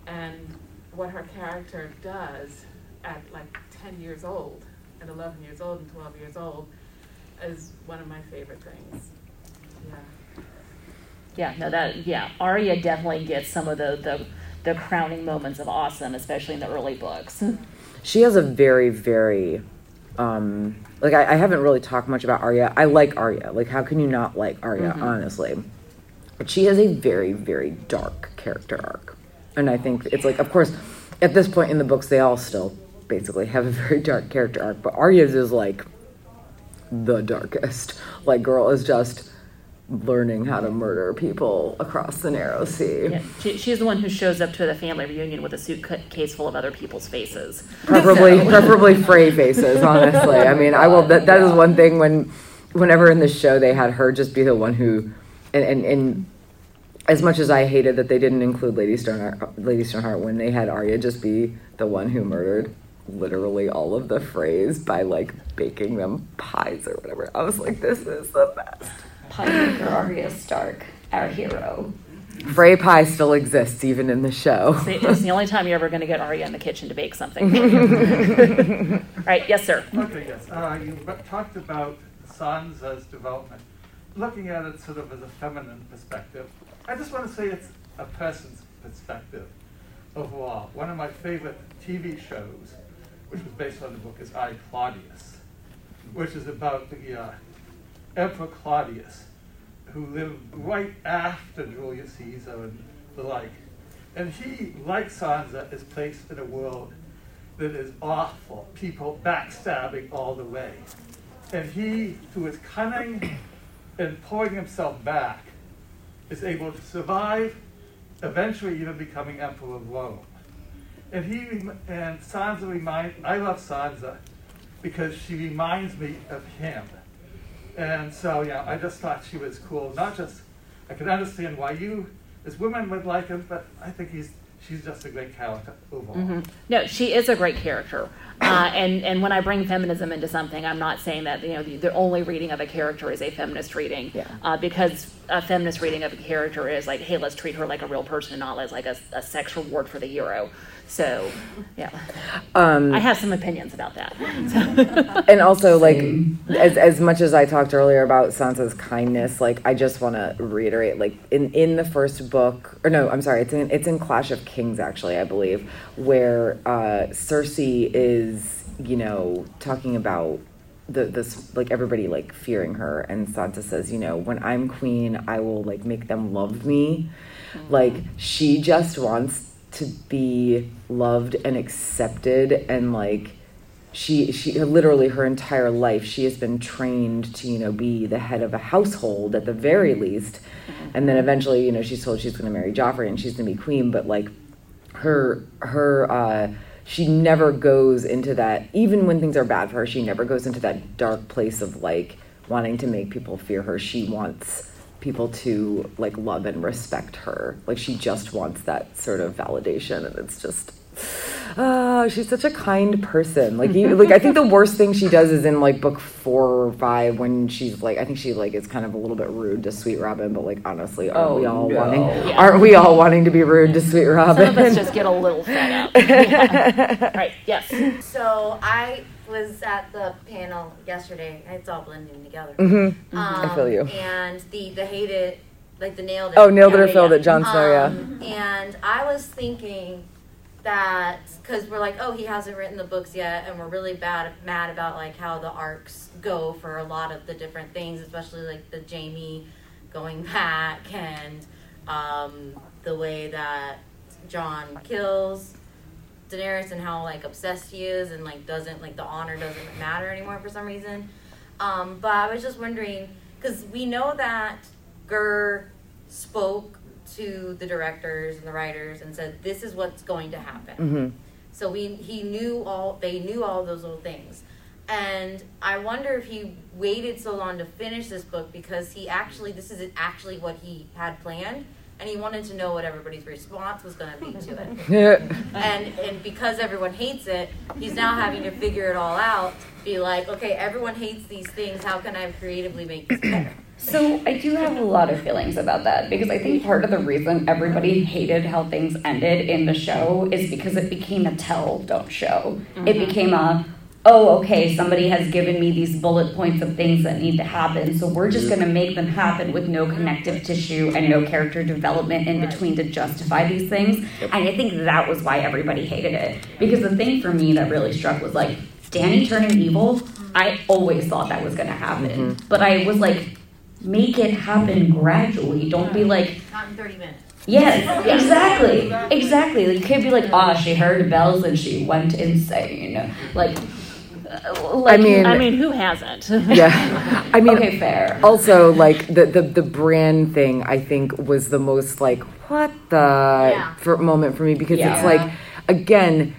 and what her character does at like 10 years old and 11 years old and 12 years old is one of my favorite things. Yeah. Yeah, no, that yeah, Arya definitely gets some of the the, the crowning moments of awesome, especially in the early books. She has a very, very, um, like I, I haven't really talked much about Arya. I like Arya. Like, how can you not like Arya? Honestly, but she has a very, very dark character arc, and I think it's like, of course, at this point in the books, they all still basically have a very dark character arc, but Arya's is like the darkest. Like, girl is just learning how to murder people across the narrow sea. Yeah, she, she's the one who shows up to the family reunion with a suitcase full of other people's faces. preferably preferably Frey faces honestly i mean i will that, that is one thing when whenever in the show they had her just be the one who and and, and as much as I hated that they didn't include Lady Stoneheart, Lady Stoneheart when they had Arya just be the one who murdered literally all of the Freys by like baking them pies or whatever. I was like, this is the best. Pie Arya Stark, our hero. Frey pie still exists even in the show. It's the- It's the only time you're ever going to get Arya in the kitchen to bake something. for you. All right, yes, sir. Okay, yes. Uh, you talked about Sansa's development, looking at it sort of as a feminine perspective. I just want to say it's a person's perspective overall. One of my favorite TV shows, which was based on the book, is I, Claudius, which is about the uh, Emperor Claudius, who lived right after Julius Caesar and the like. And he, like Sansa, is placed in a world that is awful, people backstabbing all the way. And he, through his cunning and pulling himself back, is able to survive, eventually even becoming emperor of Rome. And he and Sansa remind I love Sansa because she reminds me of him. And so yeah, I just thought she was cool. Not just I can understand why you as women would like him, but I think he's she's just a great character overall. Mm-hmm. No, she is a great character. Uh, and, and when I bring feminism into something, I'm not saying that you know the, the only reading of a character is a feminist reading, Yeah. uh, because a feminist reading of a character is like, hey, let's treat her like a real person, and not as like a, a sex reward for the hero. So, yeah, Um, I have some opinions about that. and also like as as much as I talked earlier about Sansa's kindness, like I just want to reiterate, like in in the first book, or no, I'm sorry, it's in it's in Clash of Kings actually, I believe, where uh, Cersei is you know talking about the this like everybody like fearing her, and Sansa says, you know, when I'm queen, I will like make them love me, like she just wants to be loved and accepted and like she she literally her entire life she has been trained to you know be the head of a household at the very least. And then eventually you know she's told she's going to marry Joffrey and she's going to be queen but like her her uh she never goes into that even when things are bad for her she never goes into that dark place of like wanting to make people fear her. She wants people to like love and respect her. Like she just wants that sort of validation and it's just Oh, she's such a kind person. Like, you, like I think the worst thing she does is in like book four or five when she's like, I think she like is kind of a little bit rude to Sweet Robin. But like, honestly, aren't Oh, we all no. wanting? Yeah. Aren't we all wanting to be rude to Sweet Robin? Some of us just get a little fed up. Yeah. Right, yes. So I was at the panel yesterday. It's all blending together. Mm-hmm. Um, I feel you. And the the hated, like the nailed it. Oh, nailed it or filled it, Jon Snow. Yeah. Um, and I was thinking that because we're like, oh, he hasn't written the books yet, and we're really bad mad about like how the arcs go for a lot of the different things, especially like the Jaime going back and um, the way that Jon kills Daenerys and how like obsessed he is and like doesn't like the honor doesn't matter anymore for some reason. Um, but I was just wondering because we know that George spoke to the directors and the writers and said this is what's going to happen. hmm So we he knew all they knew all those little things. And I wonder if he waited so long to finish this book because he actually this is actually what he had planned and he wanted to know what everybody's response was going to be to it. And and because everyone hates it, he's now having to figure it all out. Be like, okay, everyone hates these things. How can I creatively make this better? So I do have a lot of feelings about that because I think part of the reason everybody hated how things ended in the show is because it became a tell don't show. It became a oh, okay, somebody has given me these bullet points of things that need to happen, so we're just Mm-hmm. going to make them happen with no connective tissue and no character development in between to justify these things. And I think that was why everybody hated it. Because the thing for me that really struck was like, Dany turning evil, I always thought that was going to happen. Mm-hmm. But I was like, make it happen gradually. Don't be like, Not in 30 minutes. Yes, exactly, exactly. Like, you can't be like, ah, she heard bells and she went insane. Like, uh, like I mean- I mean, who hasn't? Yeah. I mean, okay, fair. also like the, the the Bran thing i think was the most like what the Yeah. for moment for me because it's like again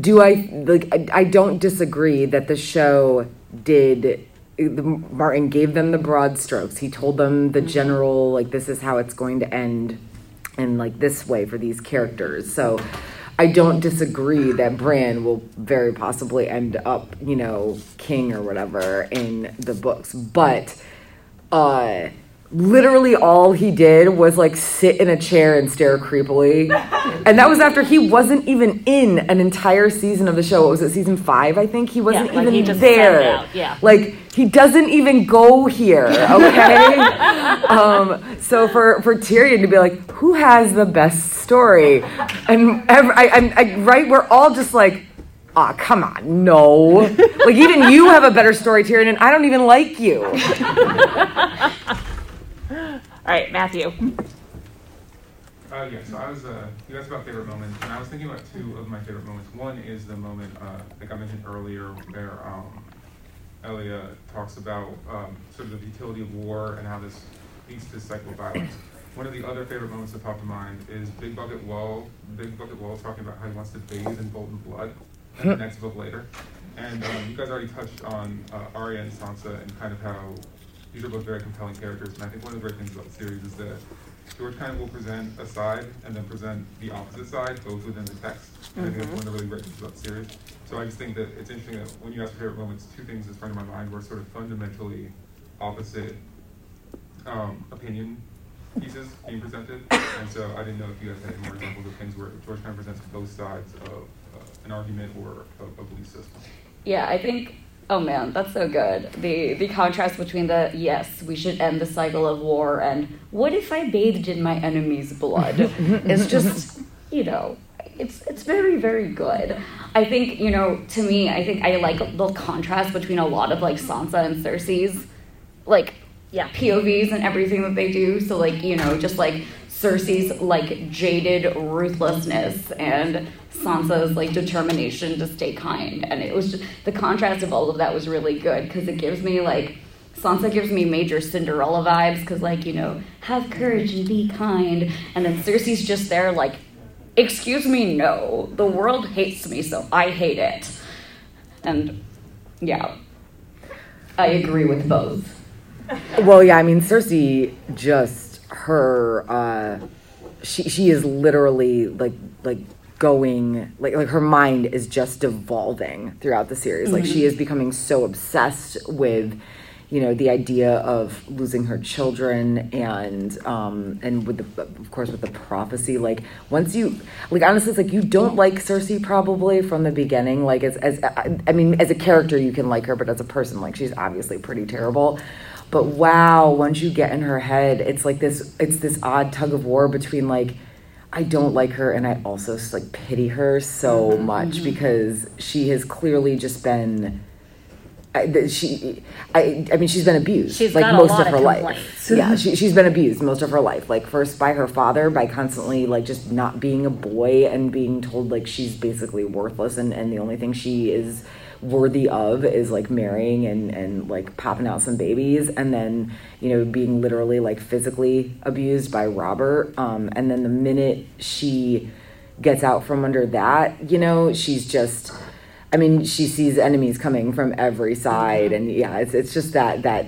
do i like I, I don't disagree that the show did the, martin gave them the broad strokes. He told them the general like this is how it's going to end and like this way for these characters. So I don't disagree that Bran will very possibly end up, you know, king or whatever in the books. But uh literally all he did was like sit in a chair and stare creepily. and that was after he wasn't even in an entire season of the show. What was it, season five, I think? He wasn't like even he there. yeah. Like he doesn't even go here, okay? um, so for for Tyrion to be like, who has the best story? And ev I, I, I, right, we're all just like, ah, come on, no. like even you have a better story, Tyrion, and I don't even like you. All right, Matthew. Uh, yeah, so I was, uh, you asked about favorite moments, and I was thinking about two of my favorite moments. One is the moment, uh, like I mentioned earlier, where um, Ellaria talks about um, sort of the futility of war and how this leads to cycle of violence. One of the other favorite moments that popped to mind is Big Bucket Wull. Big Bucket Wull talking about how he wants to bathe in Bolton blood in the next book later. And um, you guys already touched on uh, Arya and Sansa and kind of how these are both very compelling characters. And I think one of the great things about the series is that George kind of will present a side and then present the opposite side, both within the text. And I think that's one of the really great things about the series. So I just think that it's interesting that when you ask for favorite moments, two things that front of my mind were sort of fundamentally opposite um, opinion pieces being presented. And so I didn't know if you guys had any more examples of things where George kind of presents both sides of uh, an argument or a, a belief system. Yeah, I think. Oh man, that's so good. The the contrast between the yes, we should end the cycle of war, and what if I bathed in my enemy's blood? is just you know, it's it's very very good. I think you know to me, I think I like the contrast between a lot of like Sansa and Cersei's, like Yeah. POVs and everything that they do. So like you know, just like Cersei's like jaded ruthlessness and Sansa's like determination to stay kind, and it was just the contrast of all of that was really good because it gives me like Sansa gives me major Cinderella vibes because like you know have courage and be kind, and then Cersei's just there like, excuse me, no, the world hates me, so I hate it, and yeah, I agree with both. Well, yeah, I mean, Cersei just her uh she she is literally like like going like like her mind is just devolving throughout the series. Like she is becoming so obsessed with you know the idea of losing her children and um and with the of course with the prophecy. Like once you like honestly it's like you don't like Cersei probably from the beginning. Like as as I, I mean as a character you can like her but as a person like she's obviously pretty terrible but wow once you get in her head it's like this it's this odd tug of war between like I don't like her and I also like pity her so mm-hmm, much mm-hmm. because she has clearly just been I, she, I, I mean, she's been abused She's like most of of her life. complaints. Yeah, mm-hmm. she, she's been abused most of her life. Like first by her father, by constantly like just not being a boy and being told like she's basically worthless and, and the only thing she is worthy of is like marrying and, and like popping out some babies and then you know being literally like physically abused by Robert. Um, and then the minute she gets out from under that, you know, she's just I mean, she sees enemies coming from every side, and yeah, it's it's just that that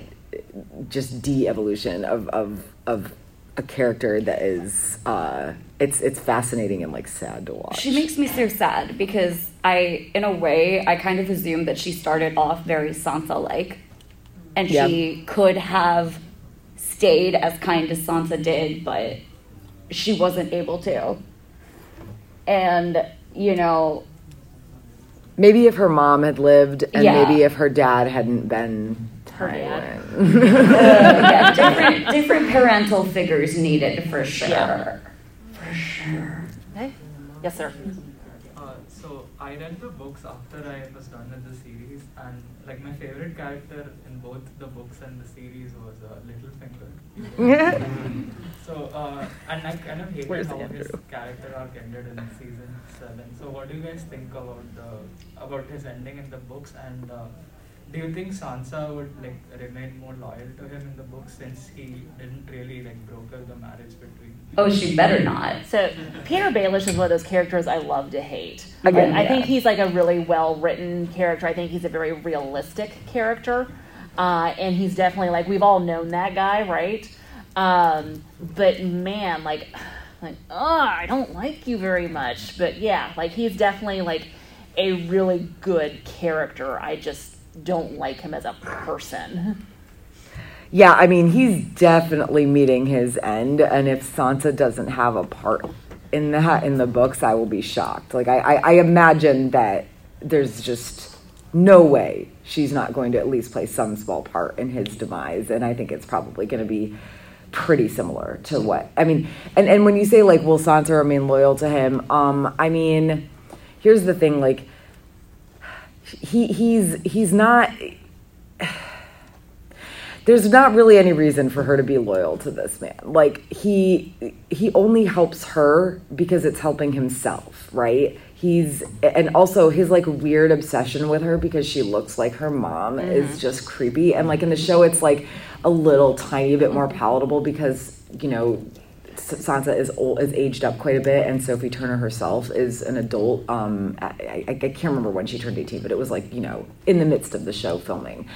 just de-evolution of of of a character that is uh it's it's fascinating and like sad to watch. She makes me so sad because I, in a way, I kind of assumed that she started off very Sansa like, and Yeah. she could have stayed as kind as Sansa did, but she wasn't able to. And, you know, Maybe if her mom had lived, and Yeah. maybe if her dad hadn't been Her dad. Tywin. yeah, different different parental figures needed for sure. Yeah. For sure. Okay. Yes, sir. Uh, so I read the books after I was done with the series, and like my favorite character in both the books and the series was uh, Littlefinger. so uh, and I kind of hated Where's how his character arc ended in season seven. So what do you guys think about the about his ending in the books, and uh, do you think Sansa would like remain more loyal to him in the book since he didn't really like broker the marriage between? Oh, she better not. So Petyr Baelish is one of those characters I love to hate. Again, I think he's like a really well written character. I think he's a very realistic character, uh, and he's definitely like we've all known that guy, right? Um, but man, like, like oh, I don't like you very much. But yeah, like he's definitely like a really good character. I just don't like him as a person. Yeah, I mean, he's definitely meeting his end, and if Sansa doesn't have a part in that in the books, I will be shocked. Like, I, I, I imagine that there's just no way she's not going to at least play some small part in his demise, and I think it's probably going to be pretty similar to what I mean. And and when you say like, will Sansa remain loyal to him? Um, I mean, here's the thing, like. He he's he's not there's not really any reason for her to be loyal to this man. Like he he only helps her because it's helping himself, right? He's and also his like weird obsession with her because she looks like her mom mm-hmm. is just creepy. And like in the show it's like a little tiny bit more palatable because, you know, Sansa is old, is aged up quite a bit, and Sophie Turner herself is an adult. Um, I, I, I can't remember when she turned eighteen, but it was like you know in the midst of the show filming.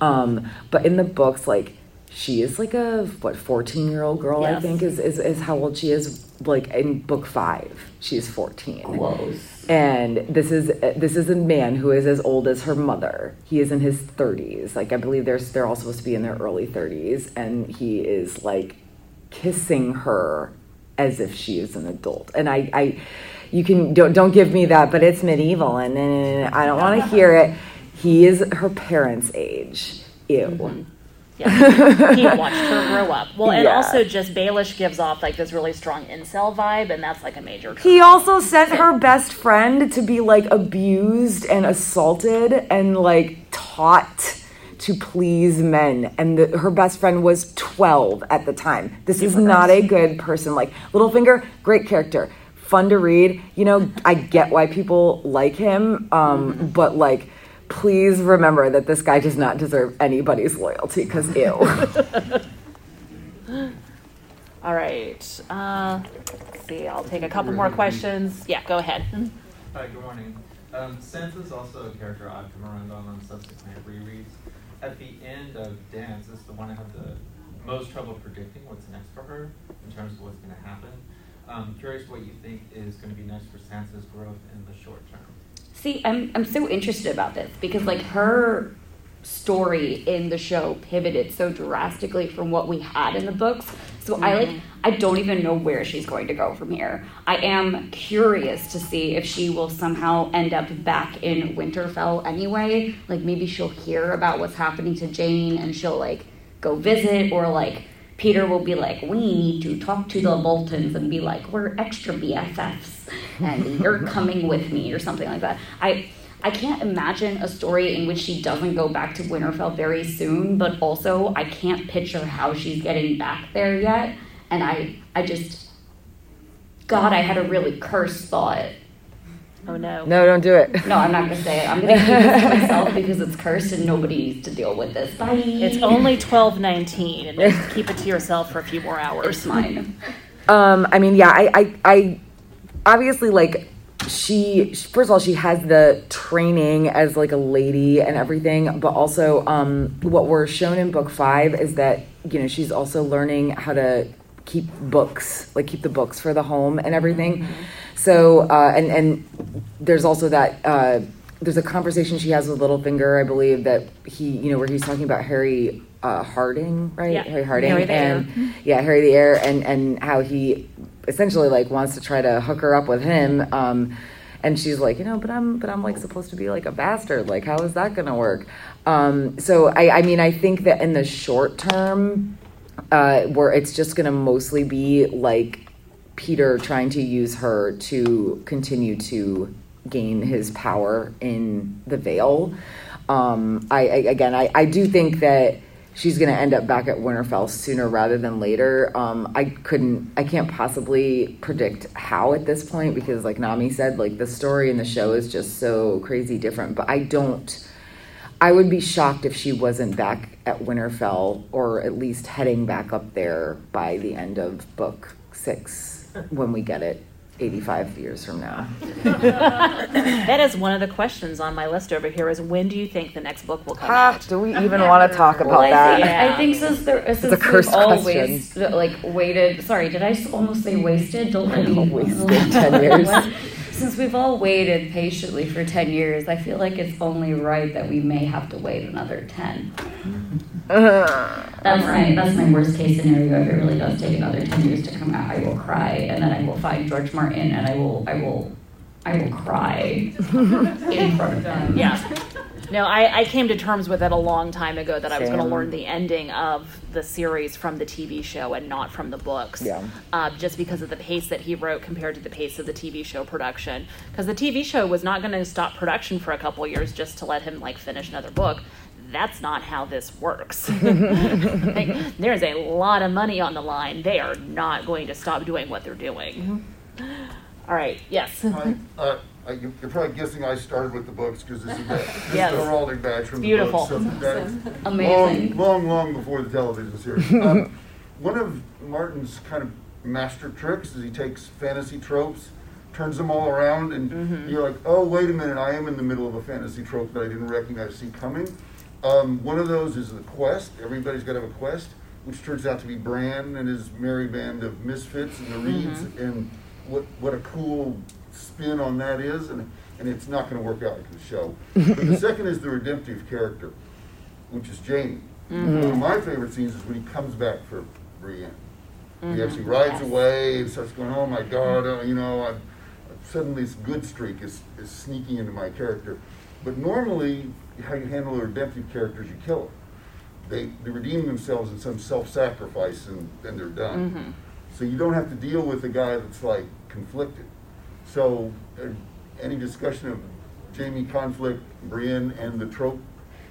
Um, but in the books, like she is like a what fourteen year old girl. I think is, is is how old she is. Like in book five, she's fourteen. Close. And this is this is a man who is as old as her mother. He is in his thirties. Like I believe they're they're all supposed to be in their early thirties, and he is like kissing her as if she is an adult. And I, I you can don't don't give me that, but it's medieval, and, and I don't want to hear it. He is her parents' age. Ew. Mm-hmm. Yeah, he watched her grow up. Well, and Yeah. also just Baelish gives off like this really strong incel vibe, and that's like a major. He also sent her best friend to be like abused and assaulted and like taught to please men. And the, her best friend was 12 at the time. This is not a good person. Like Littlefinger, great character. Fun to read. You know, I get why people like him, um, but like, please remember that this guy does not deserve anybody's loyalty because ew. All right. Uh, let's see. I'll take a couple more questions. Yeah, go ahead. Hi, good morning. Um, Sansa's also a character I've come around on on subsequent rereads. At the end of Dance, this is the one I have the most trouble predicting what's next for her in terms of what's going to happen. Um, curious what you think is going to be next for Sansa's growth in the short term. See, I'm I'm so interested about this because like her story in the show pivoted so drastically from what we had in the books. So I like mm. I don't even know where she's going to go from here. I am curious to see if she will somehow end up back in Winterfell anyway. Like maybe she'll hear about what's happening to Jeyne and she'll like go visit or like Petyr will be like, we need to talk to the Boltons and be like, we're extra BFFs and you're coming with me or something like that. I I can't imagine a story in which she doesn't go back to Winterfell very soon, but also I can't picture how she's getting back there yet. And I I just God, I had a really cursed thought. Oh no. no, don't do it. No, I'm not gonna say it. I'm gonna keep it to myself because it's cursed and nobody needs to deal with this. Bye. It's only twelve nineteen, and then keep it to yourself for a few more hours. it's hours. mine. Um, I mean, yeah, I, I, I obviously like she. First of all, she has the training as like a lady and everything, but also um, what we're shown in book five is that you know she's also learning how to keep books, like keep the books for the home and everything. So, uh, and and there's also that. Uh, there's a conversation she has with Littlefinger, I believe, that he, you know, where he's talking about Harry uh, Hardyng, right? Yeah. Harry Hardyng, Harry the and yeah, Harry the Heir, and and how he essentially like wants to try to hook her up with him. Um, and she's like, you know, but I'm but I'm like supposed to be like a bastard. Like, how is that gonna work? Um, so I, I mean, I think that in the short term, uh, where it's just gonna mostly be like Petyr trying to use her to continue to gain his power in the Vale. Um, I, I again, I, I do think that she's going to end up back at Winterfell sooner rather than later. Um, I couldn't, I can't possibly predict how at this point because, like Nami said, like the story in the show is just so crazy different. But I don't. I would be shocked if she wasn't back at Winterfell or at least heading back up there by the end of book six when we get it 85 years from now. that is one of the questions on my list over here is when do you think the next book will come Ha, out? do we even want to talk about Well, I that? think, Yeah. I think since there, since a we've cursed always like waited. Sorry, did I almost say wasted? Don't let me Wasted 10 years. Since we've all waited patiently for ten years, I feel like it's only right that we may have to wait another ten. Uh-huh. That's my that's my worst case scenario. If it really does take another ten years to come out, I will cry, and then I will find George Martin, and I will I will I will cry in front of him. Yeah. No, I, I came to terms with it a long time ago that I was going to learn the ending of the series from the TV show and not from the books. Yeah. Uh, just because of the pace that he wrote compared to the pace of the TV show production. Because the TV show was not going to stop production for a couple years just to let him like finish another book. That's not how this works. like, there's a lot of money on the line. They are not going to stop doing what they're doing. All right. Yes. I, uh, I, you're probably guessing I started with the books because this is the, this Yes. is the heraldic badge from Beautiful. the books. So that's Amazing. Long, long, long before the television series. Um, one of Martin's kind of master tricks is he takes fantasy tropes, turns them all around, and you're like, oh, wait a minute, I am in the middle of a fantasy trope that I didn't recognize see coming. Um, one of those is the quest. Everybody's got to have a quest, which turns out to be Bran and his merry band of misfits and the Reeds, and what what a cool spin on that is, and and it's not going to work out like the show. but the second is the redemptive character, which is Jaime. One of my favorite scenes is when he comes back for Brienne. He actually rides away and starts going, "Oh my God, uh, you know, I've, suddenly this good streak is, is sneaking into my character." But normally, how you handle a redemptive characters, you kill them. They, they redeem themselves in some self-sacrifice and then they're done. So you don't have to deal with a guy that's like conflicted. So uh, any discussion of Jaime conflict, Brienne, and the trope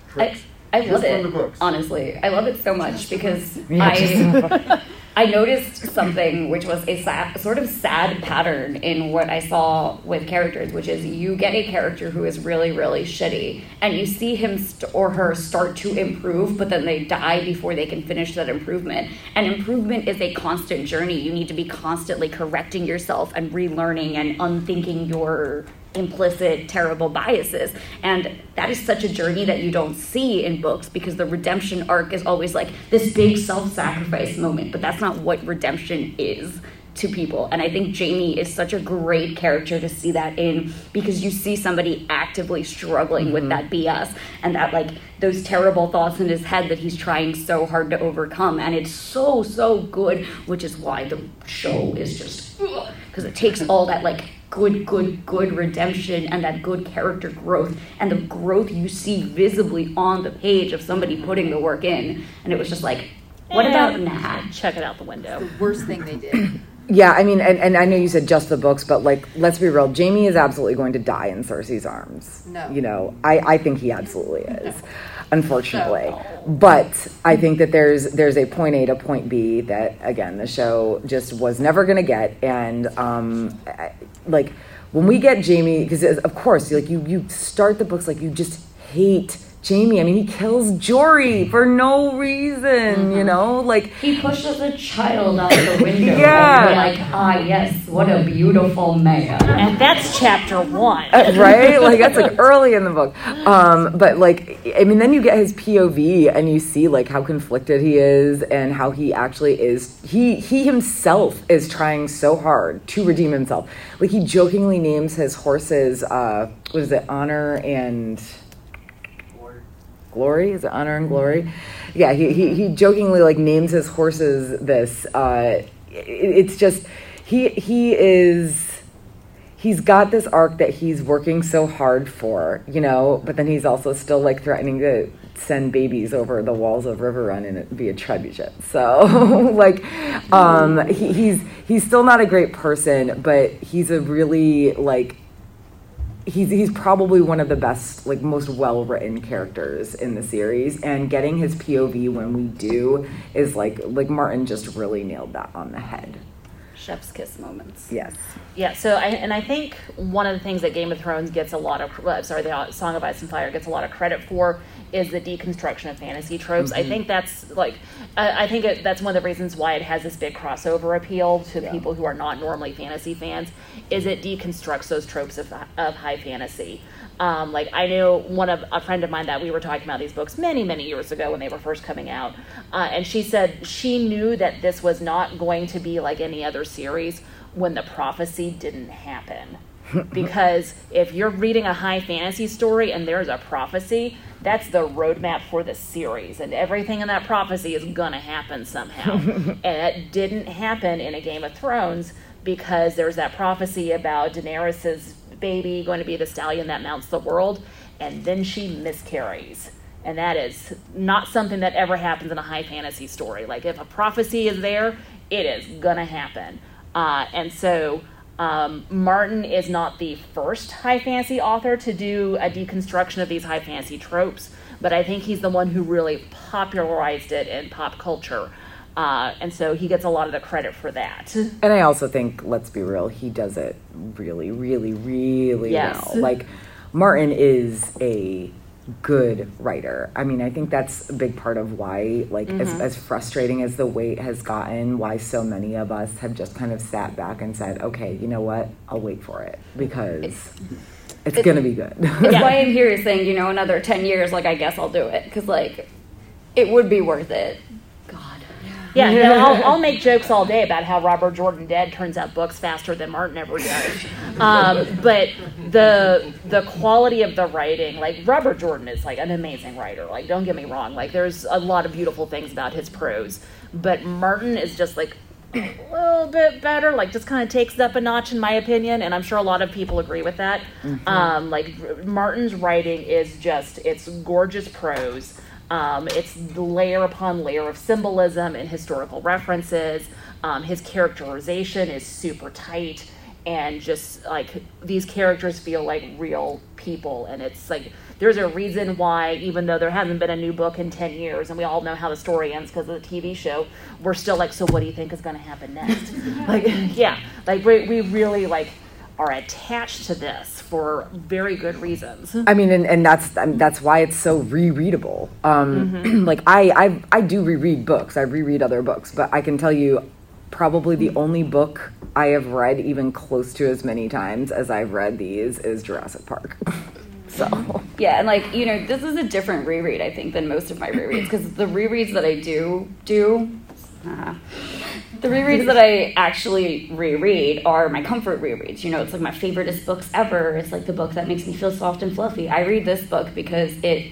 I, tricks I just love from it. the books. Honestly, I love it so much because I I noticed something which was a sad, sort of sad pattern in what I saw with characters, which is you get a character who is really really shitty, and you see him st- or her start to improve, but then they die before they can finish that improvement. And improvement is a constant journey. You need to be constantly correcting yourself and relearning and unthinking your implicit terrible biases. And that is such a journey that you don't see in books because the redemption arc is always like this big self-sacrifice moment but that's not what redemption is to people. And i think jaime is such a great character to see that in because you see somebody actively struggling with mm-hmm. that bs and that like those terrible thoughts in his head that he's trying so hard to overcome. And it's so so good which is why the show is just because it takes all that like good, good, good redemption and that good character growth and the growth you see visibly on the page of somebody putting the work in. And it was just like, what about And Nat? Check it out the window. Worst thing they did. Yeah, I mean, and, and I know you said just the books, but like, let's be real. Jaime is absolutely going to die in Cersei's arms. No. You know, I, I think he absolutely is, unfortunately. But I think that there's there's a point A to point B that again the show just was never going to get, and um, I- like when we get Jaime, because of course, like you you start the books like you just hate. Jaime, I mean, he kills Jory for no reason, you know? Like, He pushes a child out the window. Yeah. And like, ah, yes, what a beautiful man. And that's chapter one. Uh, right? Like that's like early in the book. Um, but like, I mean, then you get his POV and you see like how conflicted he is and how he actually is. He he himself is trying so hard to redeem himself. Like he jokingly names his horses. Uh, what is it? Honor and glory is it honor and glory yeah he, he, he jokingly like names his horses this uh it, it's just he he is he's got this arc that he's working so hard for, you know, but then he's also still like threatening to send babies over the walls of Riverrun in via trebuchet. So like um he, he's he's still not a great person, but he's a really like he's he's probably one of the best like most well written characters in the series and getting his POV when we do is like like Martin just really nailed that on the head. Chef's kiss moments. Yes. Yeah, so I, and I think one of the things that Game of Thrones gets a lot of, uh, sorry, the Song of Ice and Fire gets a lot of credit for is the deconstruction of fantasy tropes. I Mhm. think that's like, I I think it, that's one of the reasons why it has this big crossover appeal to Yeah. people who are not normally fantasy fans, is it deconstructs those tropes of, of high fantasy. Um, like I know one of a friend of mine that we were talking about these books many many years ago when they were first coming out, uh, and she said she knew that this was not going to be like any other series when the prophecy didn't happen. because if you're reading a high fantasy story and there's a prophecy, that's the roadmap for the series, and everything in that prophecy is gonna happen somehow. and it didn't happen in a Game of Thrones because there's that prophecy about Daenerys's baby going to be the stallion that mounts the world, and then she miscarries. And that is not something that ever happens in a high fantasy story. Like if a prophecy is there, it is gonna happen. Uh, and so um, Martin is not the first high fantasy author to do a deconstruction of these high fantasy tropes, but I think he's the one who really popularized it in pop culture. Uh, and so he gets a lot of the credit for that. And I also think, let's be real, he does it really, really, really Yes. well. Like, Martin is a good writer. I mean, I think that's a big part of why, like, as, Mhm. as frustrating as the wait has gotten, why so many of us have just kind of sat back and said, okay, you know what? I'll wait for it because it's, it's- going to be good. It's why I'm here saying, you know, another 10 years, like, I guess I'll do it. Because, like, it would be worth it. Yeah, no, I'll, I'll make jokes all day about how Robert Jordan Dead turns out books faster than Martin ever does. Um, but the the quality of the writing, like Robert Jordan is like an amazing writer. Like, don't get me wrong. Like, there's a lot of beautiful things about his prose, but Martin is just like a little bit better. Like, just kind of takes it up a notch, in my opinion. And I'm sure a lot of people agree with that. Mhm. Um, like Martin's writing is just it's gorgeous prose. Um, it's layer upon layer of symbolism and historical references. Um, his characterization is super tight, and just like these characters feel like real people. And it's like there's a reason why, even though there hasn't been a new book in 10 years, and we all know how the story ends because of the TV show, we're still like, so what do you think is going to happen next? like, yeah, like we, we really like are attached to this for very good reasons. I mean, and, and that's I mean, that's why it's so rereadable. Um, Mhm. like I, I I do reread books. I reread other books, but I can tell you, probably the only book I have read even close to as many times as I've read these is Jurassic Park. so Yeah, and like, you know, this is a different reread, I think, than most of my rereads. Because the rereads that I do do, uh, the rereads that I actually reread are my comfort rereads. You know, it's like my favoriteest books ever. It's like the book that makes me feel soft and fluffy. I read this book because it,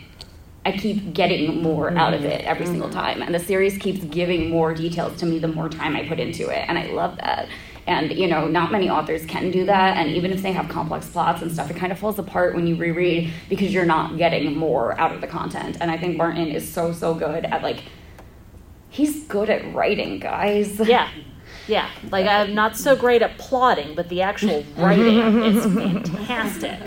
I keep getting more out of mm-hmm. it every single mm-hmm. time. And the series keeps giving more details to me the more time I put into it. And I love that. And, you know, not many authors can do that. And even if they have complex plots and stuff, it kind of falls apart when you reread because you're not getting more out of the content. And I think Martin is so, so good at, like, he's good at writing, guys. Yeah. Yeah. Like I'm not so great at plotting, but the actual writing is fantastic.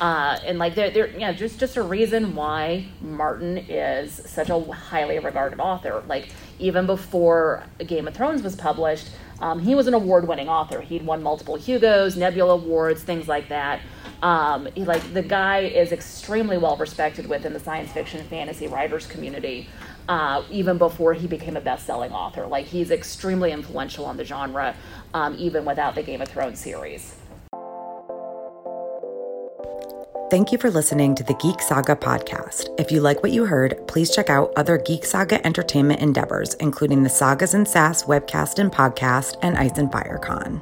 Uh, and like there, there, yeah, just just a reason why Martin is such a highly regarded author. Like even before Game of Thrones was published, um, he was an award-winning author. He'd won multiple Hugos, Nebula Awards, things like that. Um, he, like the guy is extremely well respected within the science fiction fantasy writers community. Uh, even before he became a best-selling author, like he's extremely influential on the genre, um, even without the Game of Thrones series. Thank you for listening to the Geek Saga podcast. If you like what you heard, please check out other Geek Saga entertainment endeavors, including the Sagas and Sass webcast and podcast and Ice and Fire Con.